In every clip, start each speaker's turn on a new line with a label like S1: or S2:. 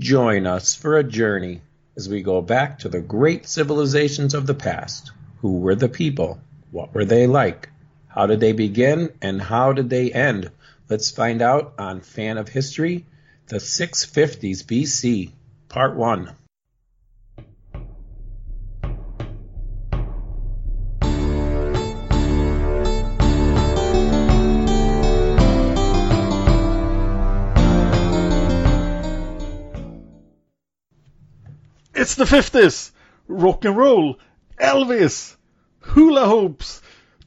S1: Join us for a journey as we go back to the great civilizations of the past. Who were the people? What were they like? How did they begin and how did they end? Let's find out on Fan of History, the 650s BC, Part 1.
S2: It's the 50s! Rock and roll, Elvis, hula hoops,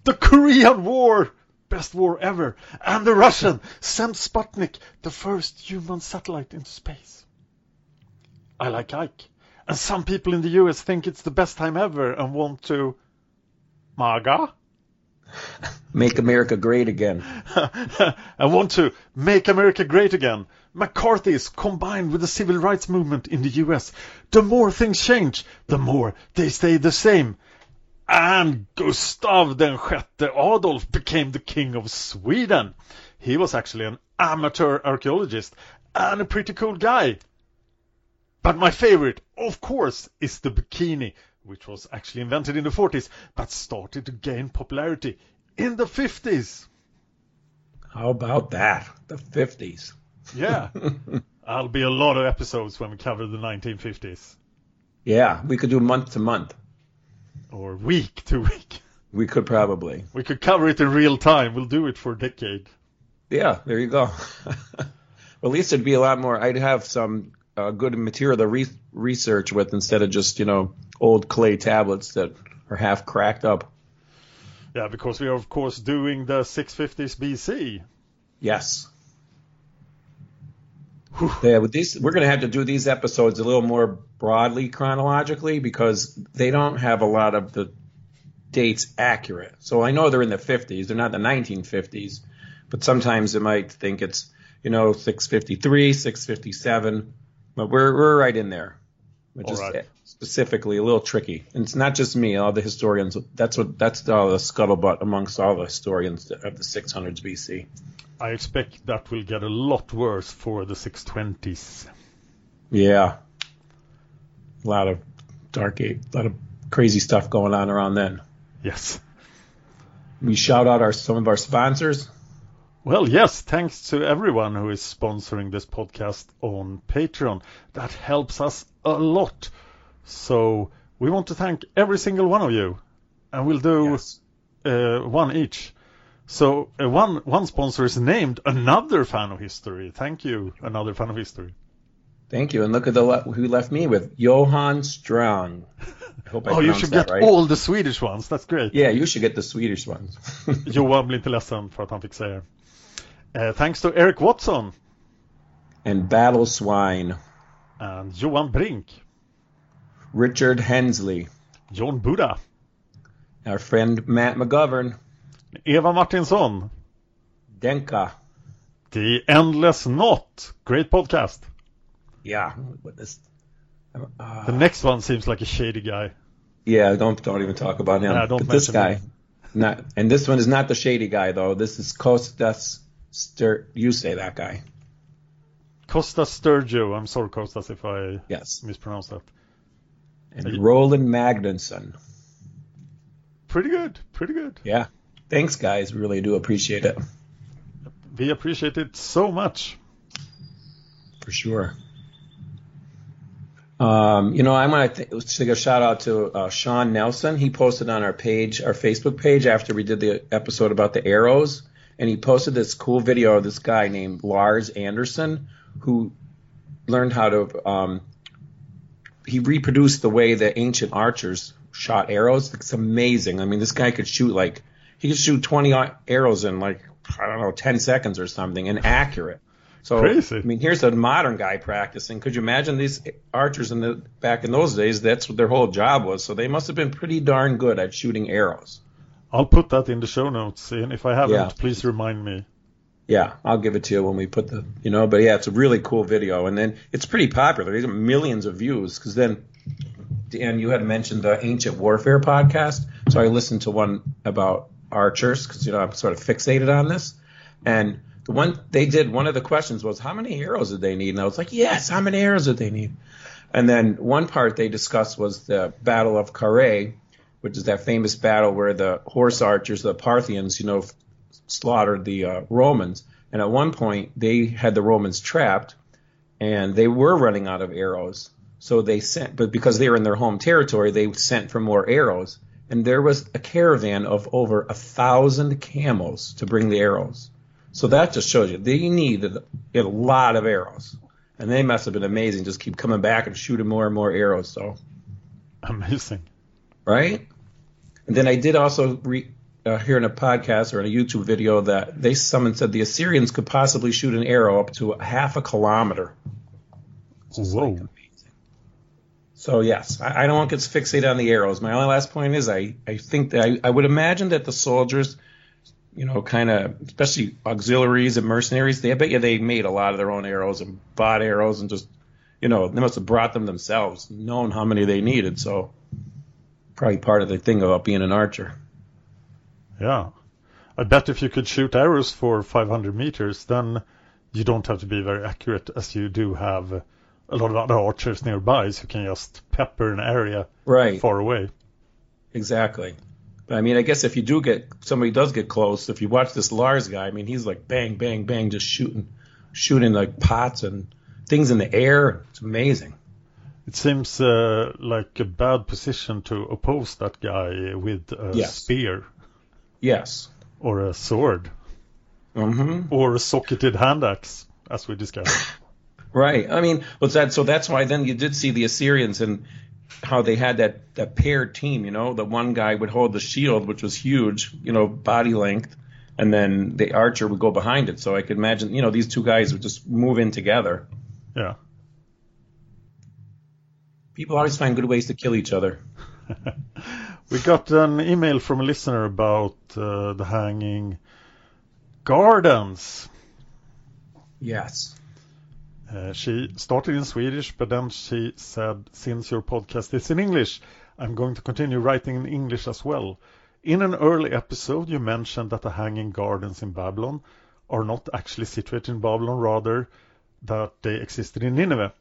S2: the Korean War, best war ever, and the Russian sent Sputnik, the first human satellite into space. I like Ike, and some people in the US think it's the best time ever and want to. MAGA?
S1: Make America great again.
S2: I want to make America great again. McCarthy's combined with the civil rights movement in the US. The more things change, the more they stay the same. And Gustav den sjätte Adolf became the king of Sweden. He was actually an amateur archaeologist and a pretty cool guy. But my favorite, of course, is the bikini, which was actually invented in the 40s, but started to gain popularity in the 50s.
S1: How about that? The 50s.
S2: Yeah. I'll be a lot of episodes when we cover the 1950s.
S1: Yeah, we could do month to month.
S2: Or week to week.
S1: We could probably.
S2: We could cover it in real time. We'll do it for a decade.
S1: Yeah, there you go. well, at least it'd be a lot more. I'd have some uh, good material to re- research with instead of just, you know, old clay tablets that are half cracked up.
S2: Yeah, because we are, of course, doing the 650s BC.
S1: Yes. Yeah, with these, we're going to have to do these episodes a little more broadly chronologically because they don't have a lot of the dates accurate. So I know they're in the 50s, they're not the 1950s, but sometimes they might think it's you know 653, 657, but we're we're right in there. Which
S2: All
S1: is
S2: right.
S1: specifically a little tricky. And it's not just me, all the historians. That's what that's all the uh, scuttlebutt amongst all the historians of the 600s BC.
S2: I expect that will get a lot worse for the 620s.
S1: Yeah. A lot of dark age, a lot of crazy stuff going on around then.
S2: Yes.
S1: We shout out our some of our sponsors.
S2: Well, yes, thanks to everyone who is sponsoring this podcast on Patreon. That helps us a lot. So we want to thank every single one of you, and we'll do
S1: Yes.
S2: uh, one each. So uh, one one sponsor is named another fan of history. Thank you, another fan of history.
S1: Thank you. And look at the le- who left me with Johan Strong. I hope I
S2: oh, you should get
S1: right.
S2: all the Swedish ones. That's great.
S1: Yeah, you should get the Swedish ones.
S2: Johan blir inte ledsen för att han fick säga. Uh, thanks to Eric Watson
S1: and Battle Swine,
S2: and Johan Brink,
S1: Richard Hensley,
S2: John Buddha,
S1: our friend Matt McGovern,
S2: Eva Martinsson,
S1: Denka,
S2: The Endless Knot. Great podcast.
S1: Yeah. This, uh,
S2: The next one seems like a shady guy.
S1: yeah, don't don't even talk about him.
S2: Yeah, don't
S1: but this guy,
S2: him.
S1: not and this one is not the shady guy though. This is Kostas Stur. You say that guy.
S2: Costa Sturgio. I'm sorry, Costas, if I
S1: Yes.
S2: mispronounced that.
S1: And Roland Magnusson.
S2: Pretty good. Pretty good.
S1: Yeah. Thanks, guys. We really do appreciate it
S2: We appreciate it so much.
S1: for sure. Um, you know, I want to th- take a shout out to uh, Sean Nelson. He posted on our page, our Facebook page, after we did the episode about the arrows, and he posted this cool video of this guy named Lars Anderson who learned how to. Um, he reproduced the way the ancient archers shot arrows. It's amazing. I mean, this guy could shoot like he could shoot 20 arrows in like I don't know 10 seconds or something, and accurate. So
S2: Crazy.
S1: I mean, here's a modern guy practicing. Could you imagine these archers in the back in those days? That's what their whole job was. So they must have been pretty darn good at shooting arrows.
S2: I'll put that in the show notes, and if I haven't,
S1: Yeah.
S2: please remind me.
S1: Yeah, I'll give it to you when we put the, you know, but yeah, it's a really cool video, and then it's pretty popular. There's millions of views because then, Dan, you had mentioned the Ancient Warfare podcast, so I listened to one about archers because you know I'm sort of fixated on this, and the one they did, one of the questions was how many arrows did they need, and I was like, yes, how many arrows did they need, and then one part they discussed was the Battle of Carrhae, which is that famous battle where the horse archers, the Parthians, you know, slaughtered the uh, Romans. And at one point, they had the Romans trapped, and they were running out of arrows. So they sent, but because they were in their home territory, they sent for more arrows. And there was a caravan of over a thousand camels to bring the arrows. So that just shows you they needed a lot of arrows. And they must have been amazing. Just keep coming back and shooting more and more arrows. So
S2: Amazing.
S1: right? And then I did also re, uh, hear in a podcast or in a YouTube video that they someone said the Assyrians could possibly shoot an arrow up to a half a kilometer.
S2: Whoa.
S1: So yes, I, I don't want to get fixated on the arrows. My only last point is I, I think that I, I would imagine that the soldiers, you know, kind of especially auxiliaries and mercenaries, they I bet you they made a lot of their own arrows and bought arrows and just, you know, they must have brought them themselves, knowing how many they needed. So probably part of the thing about being an archer.
S2: Yeah. I bet if you could shoot arrows for 500 meters, then you don't have to be very accurate as you do have a lot of other archers nearby, so you can just pepper an area
S1: Right.
S2: far away.
S1: Exactly. But I mean, I guess if you do get somebody does get close, if you watch this Lars guy, I mean, he's like bang, bang, bang, just shooting, shooting like pots and things in the air. It's amazing.
S2: It seems uh, like a bad position to oppose that guy with a
S1: Yes.
S2: spear
S1: Yes.
S2: or a sword
S1: hmm
S2: or a socketed hand axe, as we discussed.
S1: Right. I mean, that? So that's why then you did see the Assyrians and how they had that that paired team. You know, the one guy would hold the shield, which was huge, you know, body length, and then the archer would go behind it. So I could imagine, you know, these two guys would just move in together.
S2: yeah.
S1: People always find good ways to kill each other.
S2: We got an email from a listener about uh, the hanging gardens.
S1: Yes.
S2: Uh, she started in Swedish, but then she said, since your podcast is in English, I'm going to continue writing in English as well. In an early episode, you mentioned that the hanging gardens in Babylon are not actually situated in Babylon, rather that they existed in Nineveh.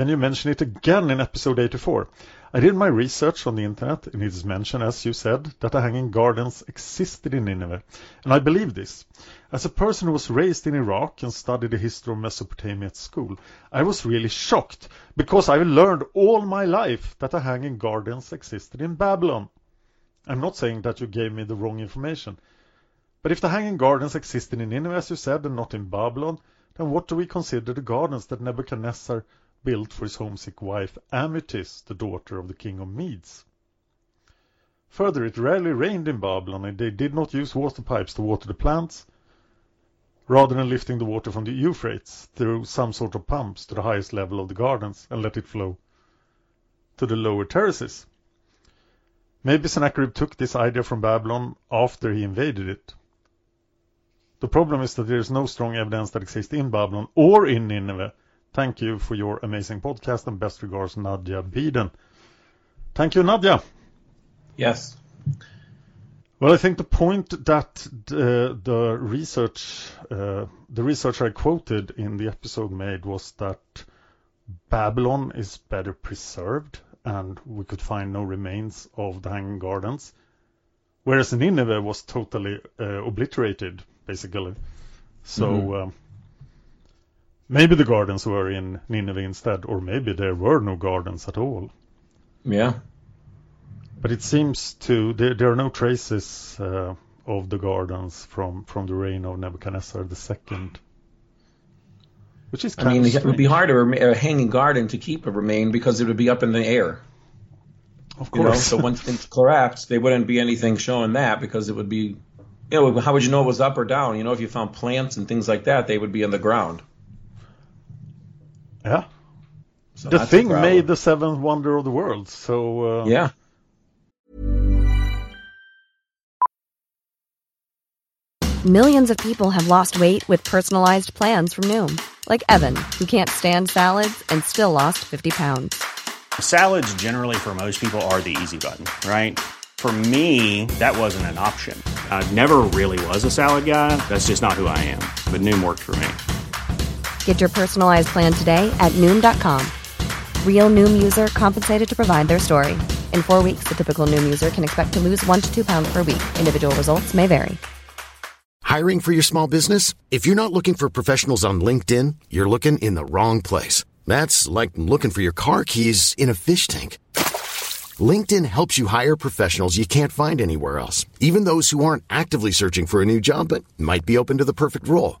S2: Then you mention it again in episode 84. I did my research on the internet, and it is mentioned, as you said, that the hanging gardens existed in Nineveh. And I believe this. As a person who was raised in Iraq and studied the history of Mesopotamia at school, I was really shocked because I learned all my life that the hanging gardens existed in Babylon. I'm not saying that you gave me the wrong information. But if the hanging gardens existed in Nineveh, as you said, and not in Babylon, then what do we consider the gardens that Nebuchadnezzar built for his homesick wife Amytis, the daughter of the king of Medes? Further, it rarely rained in Babylon, and they did not use water pipes to water the plants, rather than lifting the water from the Euphrates through some sort of pumps to the highest level of the gardens and let it flow to the lower terraces. Maybe Sennacherib took this idea from Babylon after he invaded it. The problem is that there is no strong evidence that exists in Babylon or in Nineveh. Thank you for your amazing podcast and best regards, Nadia Beeden. Thank you, Nadia.
S1: Yes.
S2: Well, I think the point that the, the research, uh, the research I quoted in the episode made was that Babylon is better preserved and we could find no remains of the Hanging Gardens, whereas Nineveh was totally uh, obliterated, basically. So
S1: Mm-hmm.
S2: um, maybe the gardens were in Nineveh instead, or maybe there were no gardens at all.
S1: Yeah.
S2: But it seems to there, there are no traces uh, of the gardens from from the reign of Nebuchadnezzar II, which is
S1: I mean,
S2: of
S1: it would be hard to rem- a hanging garden to keep a remain because it would be up in the air.
S2: Of
S1: You know,
S2: course.
S1: so once things collapsed, there wouldn't be anything showing that because it would be, you know, how would you know it was up or down? You know, if you found plants and things like that, they would be in the ground.
S2: Yeah.
S1: So
S2: The thing made the seventh wonder of the world. So uh,
S1: Yeah.
S3: Millions of people have lost weight with personalized plans from Noom, like Evan, who can't stand salads and still lost 50 pounds.
S4: Salads, generally, for most people, are the easy button, right? For me, that wasn't an option. I never really was a salad guy. That's just not who I am. But Noom worked for me.
S3: Get your personalized plan today at Noom.com. Real Noom user compensated to provide their story. In four weeks, the typical Noom user can expect to lose one to two pounds per week. Individual results may vary.
S5: Hiring for your small business? If you're not looking for professionals on LinkedIn, you're looking in the wrong place. That's like looking for your car keys in a fish tank. LinkedIn helps you hire professionals you can't find anywhere else, even those who aren't actively searching for a new job but might be open to the perfect role.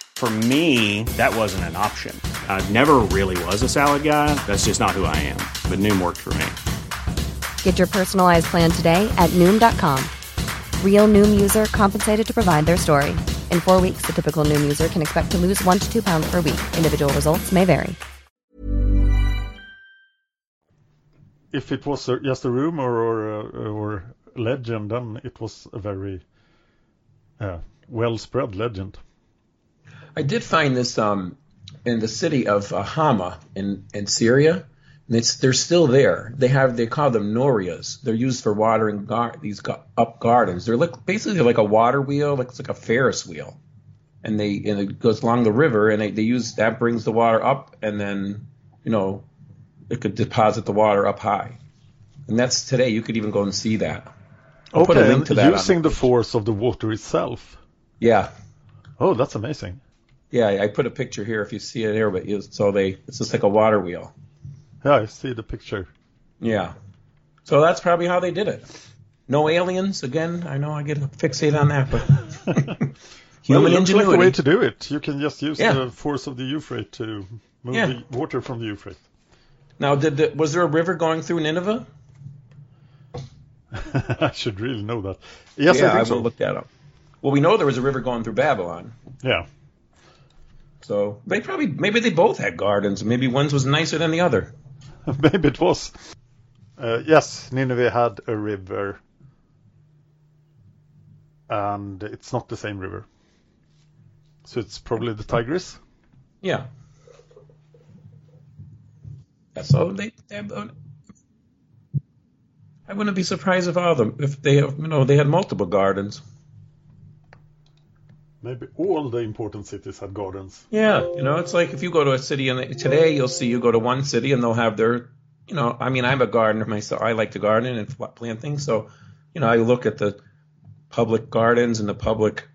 S4: For me, that wasn't an option. I never really was a salad guy. That's just not who I am. But Noom worked for me.
S3: Get your personalized plan today at Noom.com. Real Noom user compensated to provide their story. In four weeks, the typical Noom user can expect to lose one to two pounds per week. Individual results may vary.
S2: if it was just a rumor or a, or legend, then it was a very uh, well spread legend.
S1: I did find this um, in the city of uh, Hama in, in Syria. And it's, they're still there. They have they call them norias. They're used for watering gar- these ga- up gardens. They're like basically like a water wheel, like it's like a Ferris wheel, and they and it goes along the river, and they, they use that brings the water up, and then you know it could deposit the water up high, and that's today. You could even go and see that. I'll put a
S2: okay,
S1: link to that
S2: using
S1: the
S2: the force of the water itself.
S1: Yeah,
S2: Oh, that's amazing.
S1: Yeah. I put a picture here if you see it here, but you, so they it's just like a water wheel.
S2: Yeah, I see the picture.
S1: Yeah. So that's probably how they did it. No aliens. Again, I know I get fixated on that, but human
S2: well, it
S1: ingenuity.
S2: like a way to do it. You can just use
S1: Yeah.
S2: the force of the Euphrates to move
S1: Yeah.
S2: the water from the Euphrates.
S1: now, did the, was there a river going through Nineveh?
S2: I should really know that. Yes,
S1: yeah,
S2: I think so.
S1: will look that up. Well, we know there was a river going through Babylon.
S2: Yeah.
S1: So they probably maybe they both had gardens. Maybe one was nicer than the other.
S2: Maybe it was. Uh, yes, Nineveh had a river, and it's not the same river. So it's probably the Tigris.
S1: Yeah. Yeah, so they, they I wouldn't be surprised if all of them if they you know they had multiple gardens.
S2: Maybe all the important cities had gardens.
S1: Yeah, you know, it's like if you go to a city and today you'll see you go to one city and they'll have their, you know, I mean, I'm a gardener myself. I like to garden and pl- plant things. So, you know, I look at the public gardens and the public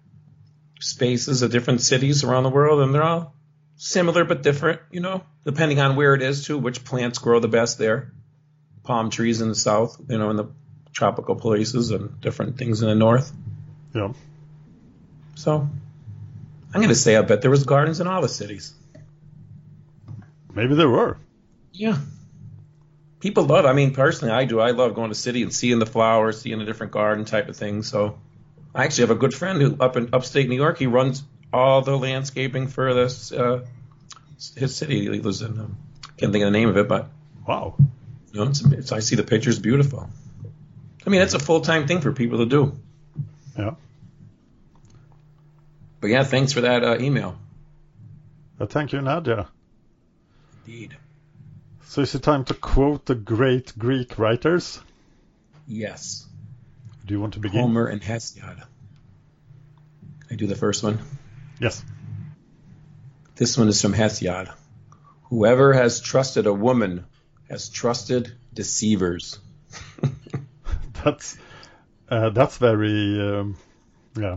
S1: spaces of different cities around the world and they're all similar but different, you know, depending on where it is too, which plants grow the best there. Palm trees in the south, you know, in the tropical places and different things in the north.
S2: Yeah.
S1: So, I'm going to say I bet there was gardens in all the cities.
S2: Maybe there were.
S1: Yeah. People love. I mean, personally, I do. I love going to city and seeing the flowers, seeing a different garden type of thing. So, I actually have a good friend who up in upstate New York. He runs all the landscaping for this uh, his city. He lives in. Um, can't think of the name of it, but
S2: Wow.
S1: you know, it's, it's, I see the pictures. Beautiful. I mean, it's a full time thing for people to do.
S2: Yeah.
S1: But yeah, thanks for that uh, email.
S2: Uh, thank you, Nadia.
S1: Indeed.
S2: So is it time to quote the great Greek writers?
S1: Yes.
S2: Do you want to begin?
S1: Homer and Hesiod. I do the first one.
S2: Yes.
S1: This one is from Hesiod. Whoever has trusted a woman has trusted deceivers.
S2: That's uh, that's very um, yeah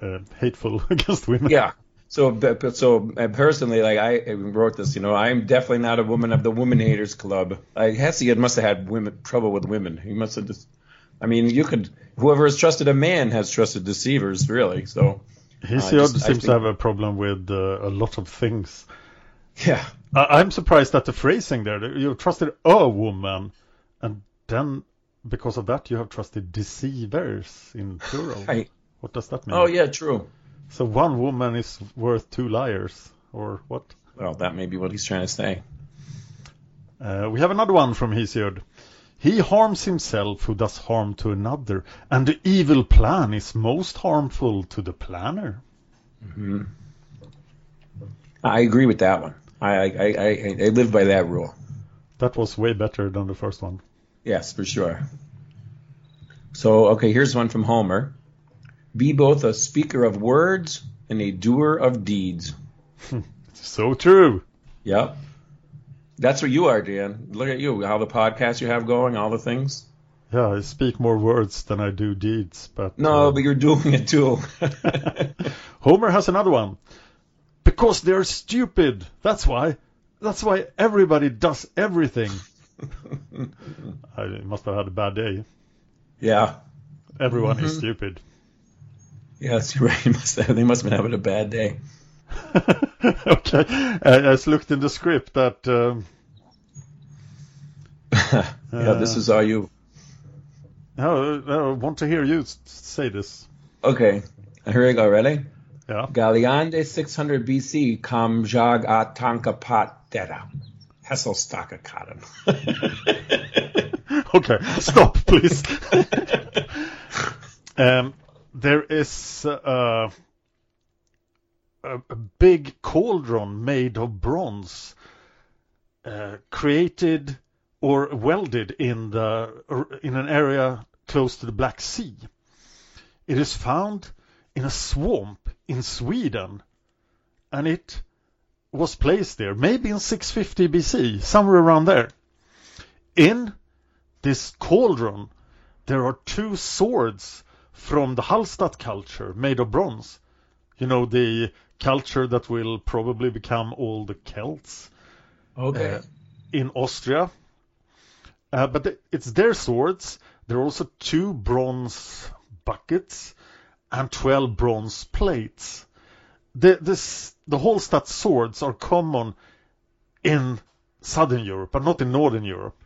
S2: uh, hateful against women.
S1: Yeah. So, so uh, personally, like I wrote this, you know, I'm definitely not a woman of the woman haters club. Like Hesiod must have had women trouble with women. He must have just. I mean, you could. Whoever has trusted a man has trusted deceivers, really. So,
S2: Hesiod
S1: just- I
S2: seems to have a problem with uh, a lot of things.
S1: yeah.
S2: I- I'm surprised at the phrasing there. You trusted a woman, and then because of that you have trusted deceivers in plural.
S1: Right.
S2: What does that mean?
S1: Oh yeah, true.
S2: So one woman is worth two liars, or what?
S1: Well, that may be what he's trying to say.
S2: Uh, we have another one from Hesiod. He harms himself who does harm to another, and the evil plan is most harmful to the planner. Hmm.
S1: I agree with that one. I, I, I I live by that rule.
S2: That was way better than the first one.
S1: Yes, for sure. So, okay, here's one from Homer. Be both a speaker of words and a doer of deeds.
S2: So true.
S1: Yep. That's what you are, Dan. Look at you, how the podcast you have going, all the things.
S2: Yeah, I speak more words than I do deeds, but
S1: No,
S2: uh,
S1: but you're doing it too.
S2: Homer has another one. Because they're stupid. That's why. That's why everybody does everything. I must have had a bad day.
S1: yeah.
S2: Everyone
S1: Mm-hmm.
S2: is stupid.
S1: Yes, you're right. He must have, they must have been having a bad day.
S2: okay. I just looked in the script that. Um,
S1: Yeah, this is all you.
S2: oh, I want to hear you say this.
S1: Okay, here we go. Ready?
S2: Yeah.
S1: Galeande 600 BC kam jag atanka pat dera. Hesselstaka kaden.
S2: Okay, stop, please. um, there is uh, a, a big cauldron made of bronze, uh, created or welded in the in an area close to the Black Sea. It is found in a swamp in Sweden, and it was placed there maybe in 650 BC, somewhere around there. In this cauldron, there are two swords from the Hallstatt culture made of bronze. You know, the culture that will probably become all the Celts
S1: Okay.
S2: uh, in Austria. Uh, but th- it's their swords. There are also two bronze buckets and 12 bronze plates. The, this, the Hallstatt swords are common in southern Europe, but not in northern Europe.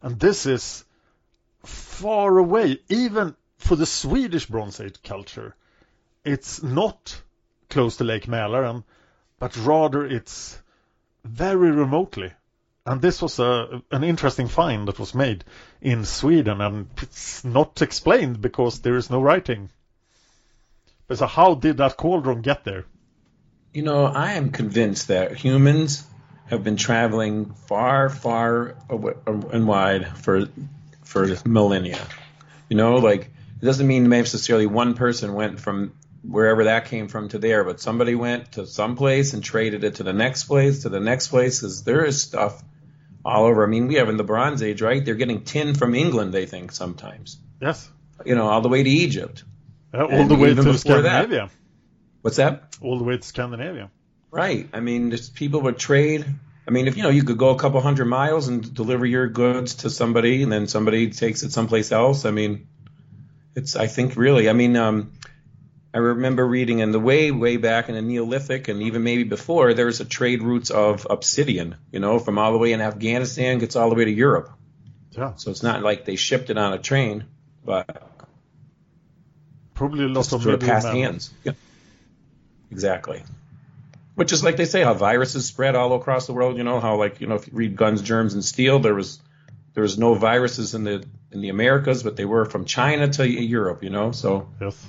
S2: And this is far away, even for the Swedish Bronze Age culture. It's not close to Lake Mälaren, but rather it's very remotely. And this was a, an interesting find that was made in Sweden, and it's not explained because there is no writing. But so how did that cauldron get there?
S1: You know, I am convinced that humans have been traveling far, far awa- and wide for for millennia. You know, like it doesn't mean necessarily one person went from wherever that came from to there, but somebody went to some place and traded it to the next place, to the next place, because there is stuff all over. I mean, we have in the Bronze Age, right? They're getting tin from England, they think sometimes.
S2: Yes,
S1: You know, all the way to Egypt.
S2: all
S1: And
S2: the way to
S1: before that.
S2: Scandinavia.
S1: What's that?
S2: All the way to Scandinavia.
S1: Right. I mean, just people would trade. I mean, if you know, you could go a couple hundred miles and deliver your goods to somebody, and then somebody takes it someplace else. I mean, it's. I think really. I mean, um, I remember reading in the way, way back in the Neolithic and even maybe before, there was a trade routes of obsidian, you know, from all the way in Afghanistan, gets all the way to Europe.
S2: Yeah.
S1: So it's not like they shipped it on a train, but
S2: Probably a lot of
S1: sort of passed
S2: middlemen.
S1: hands. Yeah. Exactly. Which is like they say, how viruses spread all across the world. You know how, like, you know, if you read Guns, Germs, and Steel, there was there was no viruses in the in the Americas, but they were from China to Europe. You know, so
S2: Yes.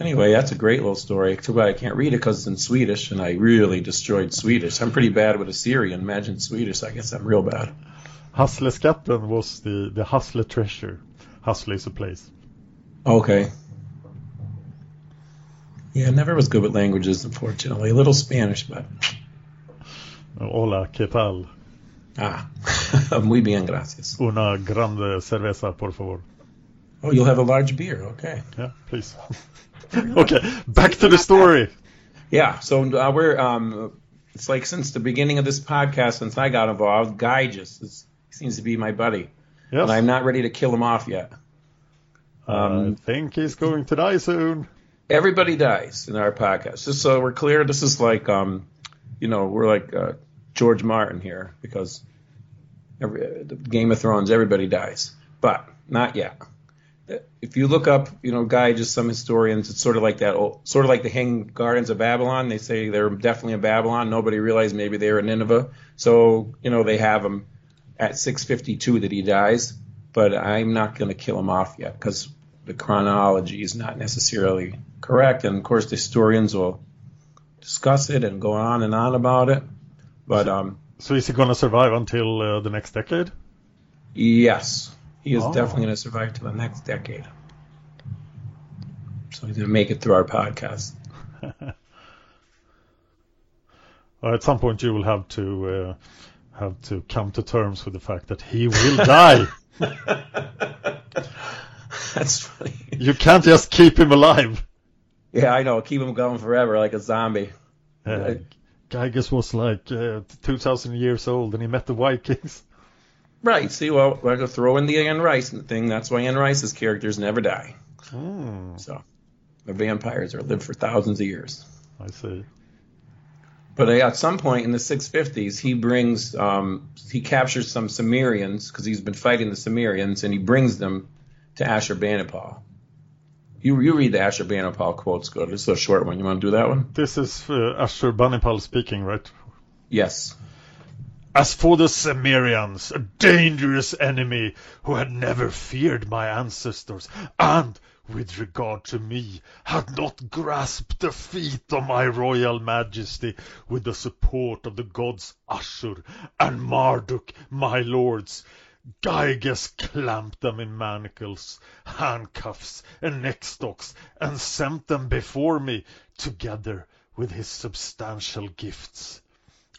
S1: Anyway, that's a great little story. Too bad I can't read it because it's in Swedish, and I really destroyed Swedish. I'm pretty bad with Assyrian. Imagine Swedish. I guess I'm real bad.
S2: Hasleskatten was the, the Hasle treasure. Hasle is a place.
S1: Okay. Yeah, I never was good with languages, unfortunately. A little Spanish, but
S2: Hola, ¿qué tal?
S1: ah, muy bien, gracias.
S2: Una grande cerveza, por favor.
S1: Oh, you'll have a large beer. Okay.
S2: Yeah, please. okay, back to the story.
S1: Yeah. So uh, we're um, it's like since the beginning of this podcast, since I got involved, Gyges is, seems to be my buddy,
S2: Yes.
S1: and I'm not ready to kill him off yet.
S2: I think he's going to die soon.
S1: everybody dies in our podcast. Just so we're clear, this is like, um, you know, we're like uh, George Martin here because every, Game of Thrones, everybody dies, but not yet. If you look up, you know, Gyges, some historians, it's sort of like that, old, sort of like the Hanging Gardens of Babylon. They say they're definitely in Babylon. Nobody realized maybe they were in Nineveh. So, you know, they have him at 652 that he dies, but I'm not going to kill him off yet because the chronology is not necessarily correct. And of course, the historians will discuss it and go on and on about it. But um,
S2: So is he going to survive until uh, the next decade?
S1: yes, he is
S2: Oh.
S1: definitely going to survive to the next decade. So he's going to make it through our podcast.
S2: Or at some point you will have to uh, have to come to terms with the fact that he will die.
S1: That's funny.
S2: you can't just keep him alive.
S1: Yeah, I know. Keep him going forever like a zombie.
S2: Uh,
S1: Right.
S2: Gyges was like uh, 2,000 years old and he met the Vikings.
S1: Right. See, well, we're going to throw in the Anne Rice thing. That's why Anne Rice's characters never die.
S2: Hmm,
S1: So the vampires are live for thousands of years.
S2: I see.
S1: But uh, at some point in the 650s, he brings, um, he captures some Cimmerians because he's been fighting the Cimmerians, and he brings them to Ashurbanipal. You you read the Ashurbanipal quotes good. It's a short one. You want to do that one?
S2: This is uh, Ashurbanipal speaking, right?
S1: Yes.
S2: As for the Cimmerians, a dangerous enemy who had never feared my ancestors, and, with regard to me, had not grasped the feet of my royal majesty with the support of the gods Ashur and Marduk, my lords, Gyges clamped them in manacles, handcuffs, and neckstocks, and sent them before me, together with his substantial gifts.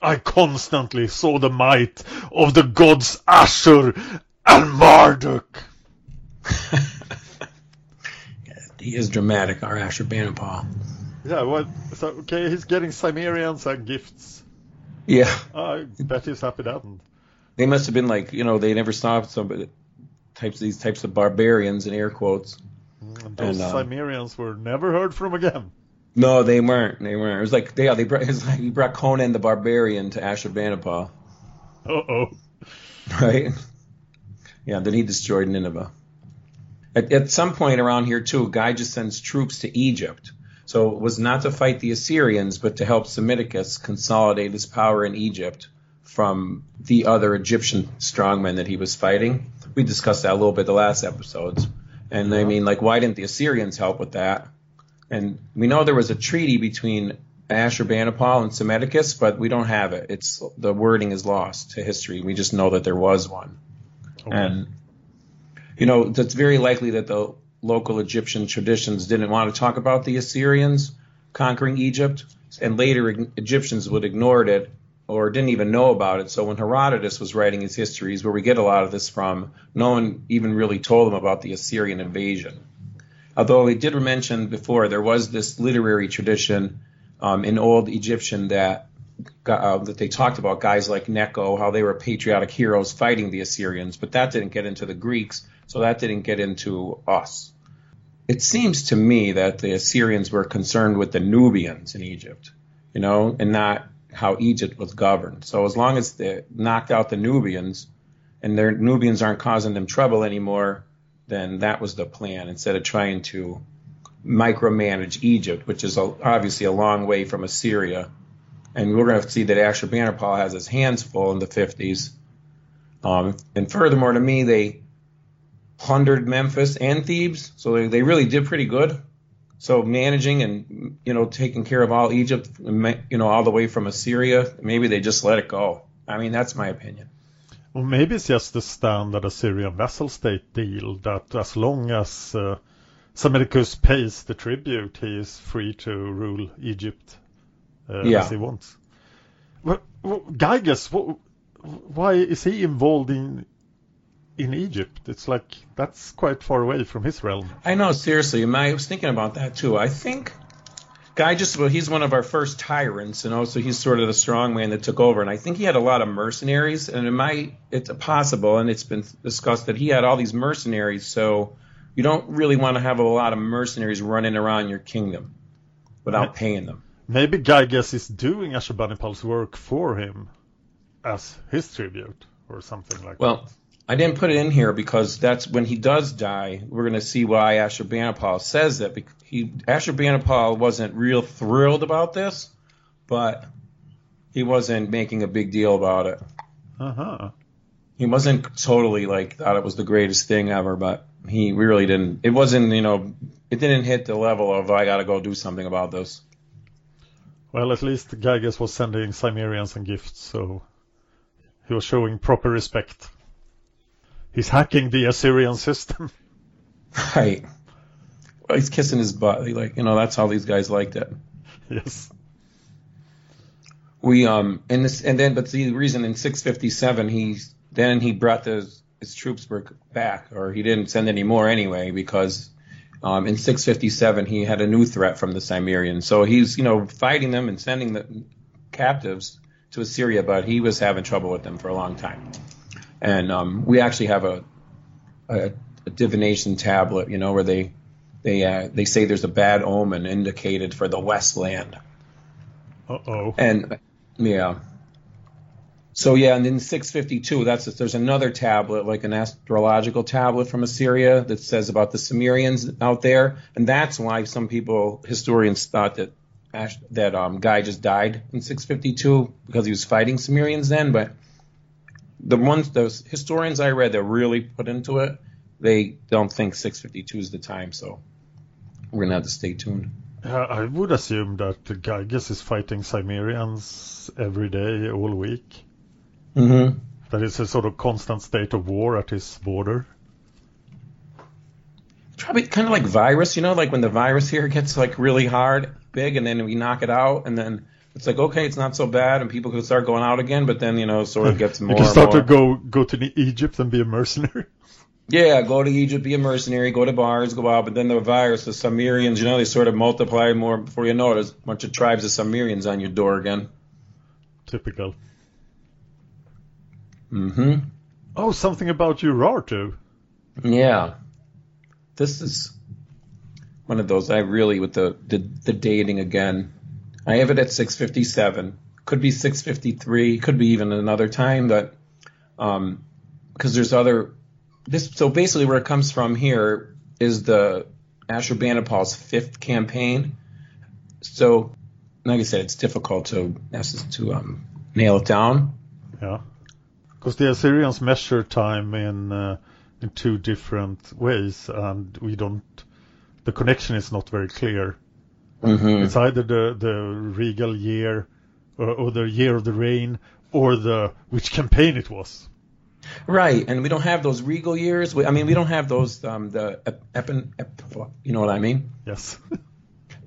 S2: I constantly saw the might of the gods Ashur and Marduk.
S1: He is dramatic, our Ashurbanipal.
S2: Yeah, well, so, okay, he's getting Cimmerians and gifts.
S1: Yeah.
S2: I bet he's happy that.
S1: They must have been like, you know, they never stopped some types these types of barbarians in air quotes.
S2: those
S1: And, uh,
S2: Cimmerians were never heard from again.
S1: No, they weren't. They weren't. It was like they, yeah, they brought, it was like he brought Conan the Barbarian to Ashurbanipal.
S2: Uh-oh.
S1: right? Yeah, then he destroyed Nineveh. At, at some point around here, too, Gyges sends troops to Egypt. So it was not to fight the Assyrians, but to help Psammetichus consolidate his power in Egypt from the other Egyptian strongmen that he was fighting. We discussed that a little bit the last episodes. And I uh-huh. mean, like, why didn't the Assyrians help with that? And we know there was a treaty between Ashurbanipal and Psammetichus, but we don't have it. It's the wording is lost to history. We just know that there was one. And you know, it's very likely that the local Egyptian traditions didn't want to talk about the Assyrians conquering Egypt, and later Egyptians would ignore it or didn't even know about it. So when Herodotus was writing his histories, where we get a lot of this from, no one even really told them about the Assyrian invasion. Although he did mention before, there was this literary tradition um, in old Egyptian that uh, that they talked about guys like Necho, how they were patriotic heroes fighting the Assyrians, but that didn't get into the Greeks, so that didn't get into us. it seems to me that the Assyrians were concerned with the Nubians in Egypt, you know, and not how Egypt was governed. So as long as they knocked out the Nubians and their Nubians aren't causing them trouble anymore, then that was the plan instead of trying to micromanage Egypt, which is obviously a long way from Assyria. And we're going to see that Ashurbanipal has his hands full in the 50s. Um, and furthermore, to me, they plundered Memphis and Thebes, so they, they really did pretty good. So managing and you know taking care of all Egypt, you know all the way from Assyria, maybe they just let it go. I mean, that's my opinion.
S2: Well, maybe it's just the standard Assyrian vassal state deal that as long as uh, Psammetichus pays the tribute, he is free to rule Egypt uh,
S1: Yeah.
S2: as he wants. Well, well, Gyges, wh- why is he involved in in Egypt? It's like that's quite far away from his realm.
S1: I know, seriously. I was thinking about that too. I think Gyges well, he's one of our first tyrants, you know, so he's sort of the strong man that took over. And I think he had a lot of mercenaries, and it might it's possible, and it's been discussed that he had all these mercenaries. So you don't really want to have a lot of mercenaries running around your kingdom without paying them.
S2: Maybe Gyges is doing Ashurbanipal's work for him as his tribute or something like that.
S1: Well, I didn't put it in here because that's when he does die. We're going to see why Ashurbanipal says that. He Ashurbanipal wasn't real thrilled about this, but he wasn't making a big deal about it.
S2: Uh-huh.
S1: He wasn't totally like thought it was the greatest thing ever, but he really didn't. It wasn't, you know, it didn't hit the level of I got to go do something about this.
S2: Well, at least Gyges was sending Cimmerians and gifts, so he was showing proper respect. He's hacking the Assyrian system.
S1: Right. Well, he's kissing his butt. Like, you know, that's how these guys liked it.
S2: yes.
S1: we um and this and then but the reason in 657 he then he brought the his troops were back or he didn't send any more anyway because um in 657 he had a new threat from the Cimmerians so he's you know fighting them and sending the captives to Assyria but he was having trouble with them for a long time and um we actually have a a, a divination tablet you know where they they uh, they say there's a bad omen indicated for the westland
S2: Uh-oh.
S1: and yeah. So yeah, and in 652, that's there's another tablet, like an astrological tablet from Assyria, that says about the Cimmerians out there, and that's why some people, historians, thought that Ash, that um, Gyges died in 652 because he was fighting Cimmerians then. But the ones, those historians I read that really put into it, they don't think 652 is the time. So we're gonna have to stay tuned.
S2: Uh, I would assume that Gyges is fighting Cimmerians every day, all week.
S1: Mm-hmm.
S2: That is a sort of constant state of war at his border.
S1: probably kind of like virus, you know, like when the virus here gets like really hard, big, and then we knock it out, and then it's like okay, it's not so bad, and people can start going out again, but then you know, sort of gets more.
S2: you can start to go go to Egypt and be a mercenary.
S1: Yeah, go to Egypt, be a mercenary, go to bars, go out, but then the virus, the Cimmerians, you know, they sort of multiply more before you know it. There's a bunch of tribes of Cimmerians on your door again.
S2: Typical.
S1: Mm-hmm.
S2: Oh, something about Urartu.
S1: Yeah. This is one of those I really with the, the the dating again. I have it at 657. Could be 653. Could be even another time, but um, because there's other this. So basically, where it comes from here is the Ashurbanipal's fifth campaign. So, like I said, it's difficult to to um, nail it down.
S2: Yeah. Because the Assyrians measure time in uh, in two different ways, and we don't. The connection is not very clear.
S1: Mm-hmm.
S2: It's either the the regal year, or, or the year of the reign, or the which campaign it was.
S1: Right, and we don't have those regal years. We, I mean, we don't have those um, the ep, epin, ep, you know what I mean?
S2: Yes.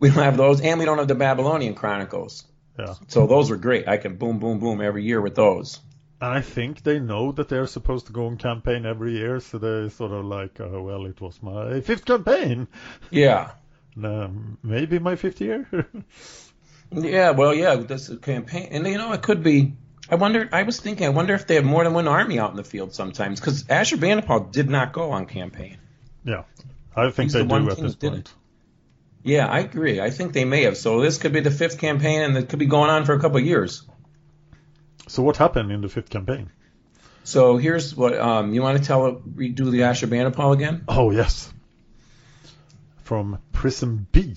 S1: We don't have those, and we don't have the Babylonian Chronicles.
S2: yeah.
S1: So those were great. I can boom, boom, boom every year with those.
S2: I think they know that they're supposed to go on campaign every year, so they sort of like, oh, well, it was my fifth campaign.
S1: Yeah,
S2: Um, maybe my fifth year.
S1: yeah. Well, yeah. This is a campaign, and you know, it could be. I wonder. I was thinking. I wonder if they have more than one army out in the field sometimes, because Ashurbanipal did not go on campaign.
S2: yeah. I think
S1: He's
S2: they
S1: the
S2: do at this point.
S1: it. Yeah, I agree. I think they may have. So this could be the fifth campaign, and it could be going on for a couple of years.
S2: So what happened in the fifth campaign?
S1: So here's what um, you want to tell redo the Ashurbanipal again.
S2: Oh yes, from Prism B.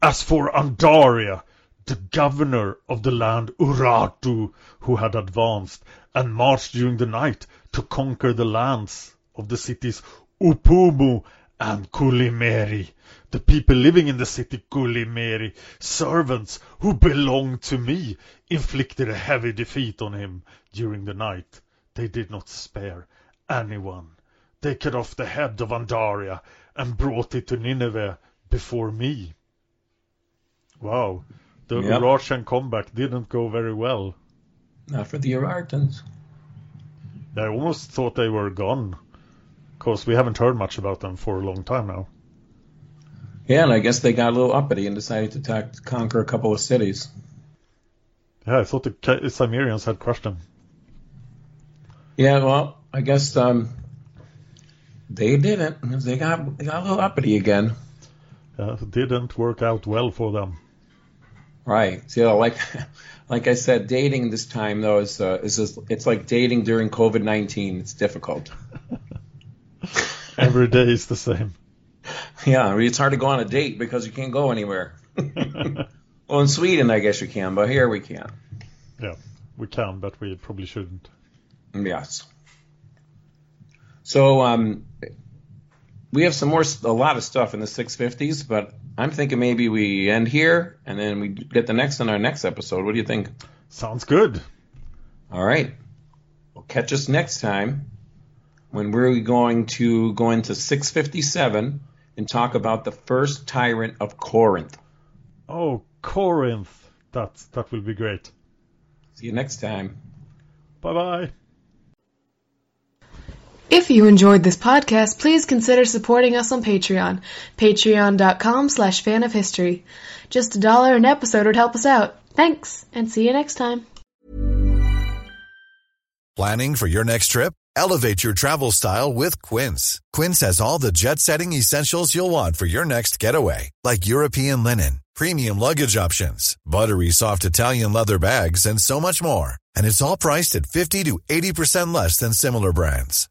S2: As for Andaria, the governor of the land Urartu, who had advanced and marched during the night to conquer the lands of the cities Upumu and Kulimeri, the people living in the city Kulimeri, servants who belonged to me, inflicted a heavy defeat on him during the night. They did not spare anyone. They cut off the head of Andaria and brought it to Nineveh before me. Wow, the
S1: Yep.
S2: Russian comeback didn't go very well.
S1: Not for the Urartans.
S2: I almost thought they were gone, because we haven't heard much about them for a long time now.
S1: Yeah, and I guess they got a little uppity and decided to attack, conquer a couple of cities.
S2: Yeah, I thought the Ca- Cimmerians had crushed them.
S1: Yeah, well, I guess um, they didn't. They got they got a little uppity again.
S2: It didn't work out well for them.
S1: Right. So like like I said, dating this time though is uh, is just, it's like dating during COVID nineteen. It's difficult.
S2: Every day is the same.
S1: Yeah, I mean, it's hard to go on a date because you can't go anywhere. well, in Sweden, I guess you can, but here we can't.
S2: Yeah, we can, but we probably shouldn't.
S1: Yes. So um, we have some more, a lot of stuff in the 650s, but I'm thinking maybe we end here and then we get the next on our next episode. What do you think?
S2: Sounds good.
S1: All right. Well, catch us next time when we're going to go into 657 and talk about the first tyrant of Corinth.
S2: Oh, Corinth. That that will be great.
S1: See you next time.
S2: Bye bye.
S6: If you enjoyed this podcast, please consider supporting us on Patreon. Patreon.com slash fan of history. Just a dollar an episode would help us out. Thanks, and see you next time.
S7: Planning for your next trip? Elevate your travel style with Quince. Quince has all the jet setting essentials you'll want for your next getaway, like European linen, premium luggage options, buttery soft Italian leather bags, and so much more. And it's all priced at 50 to 80% less than similar brands.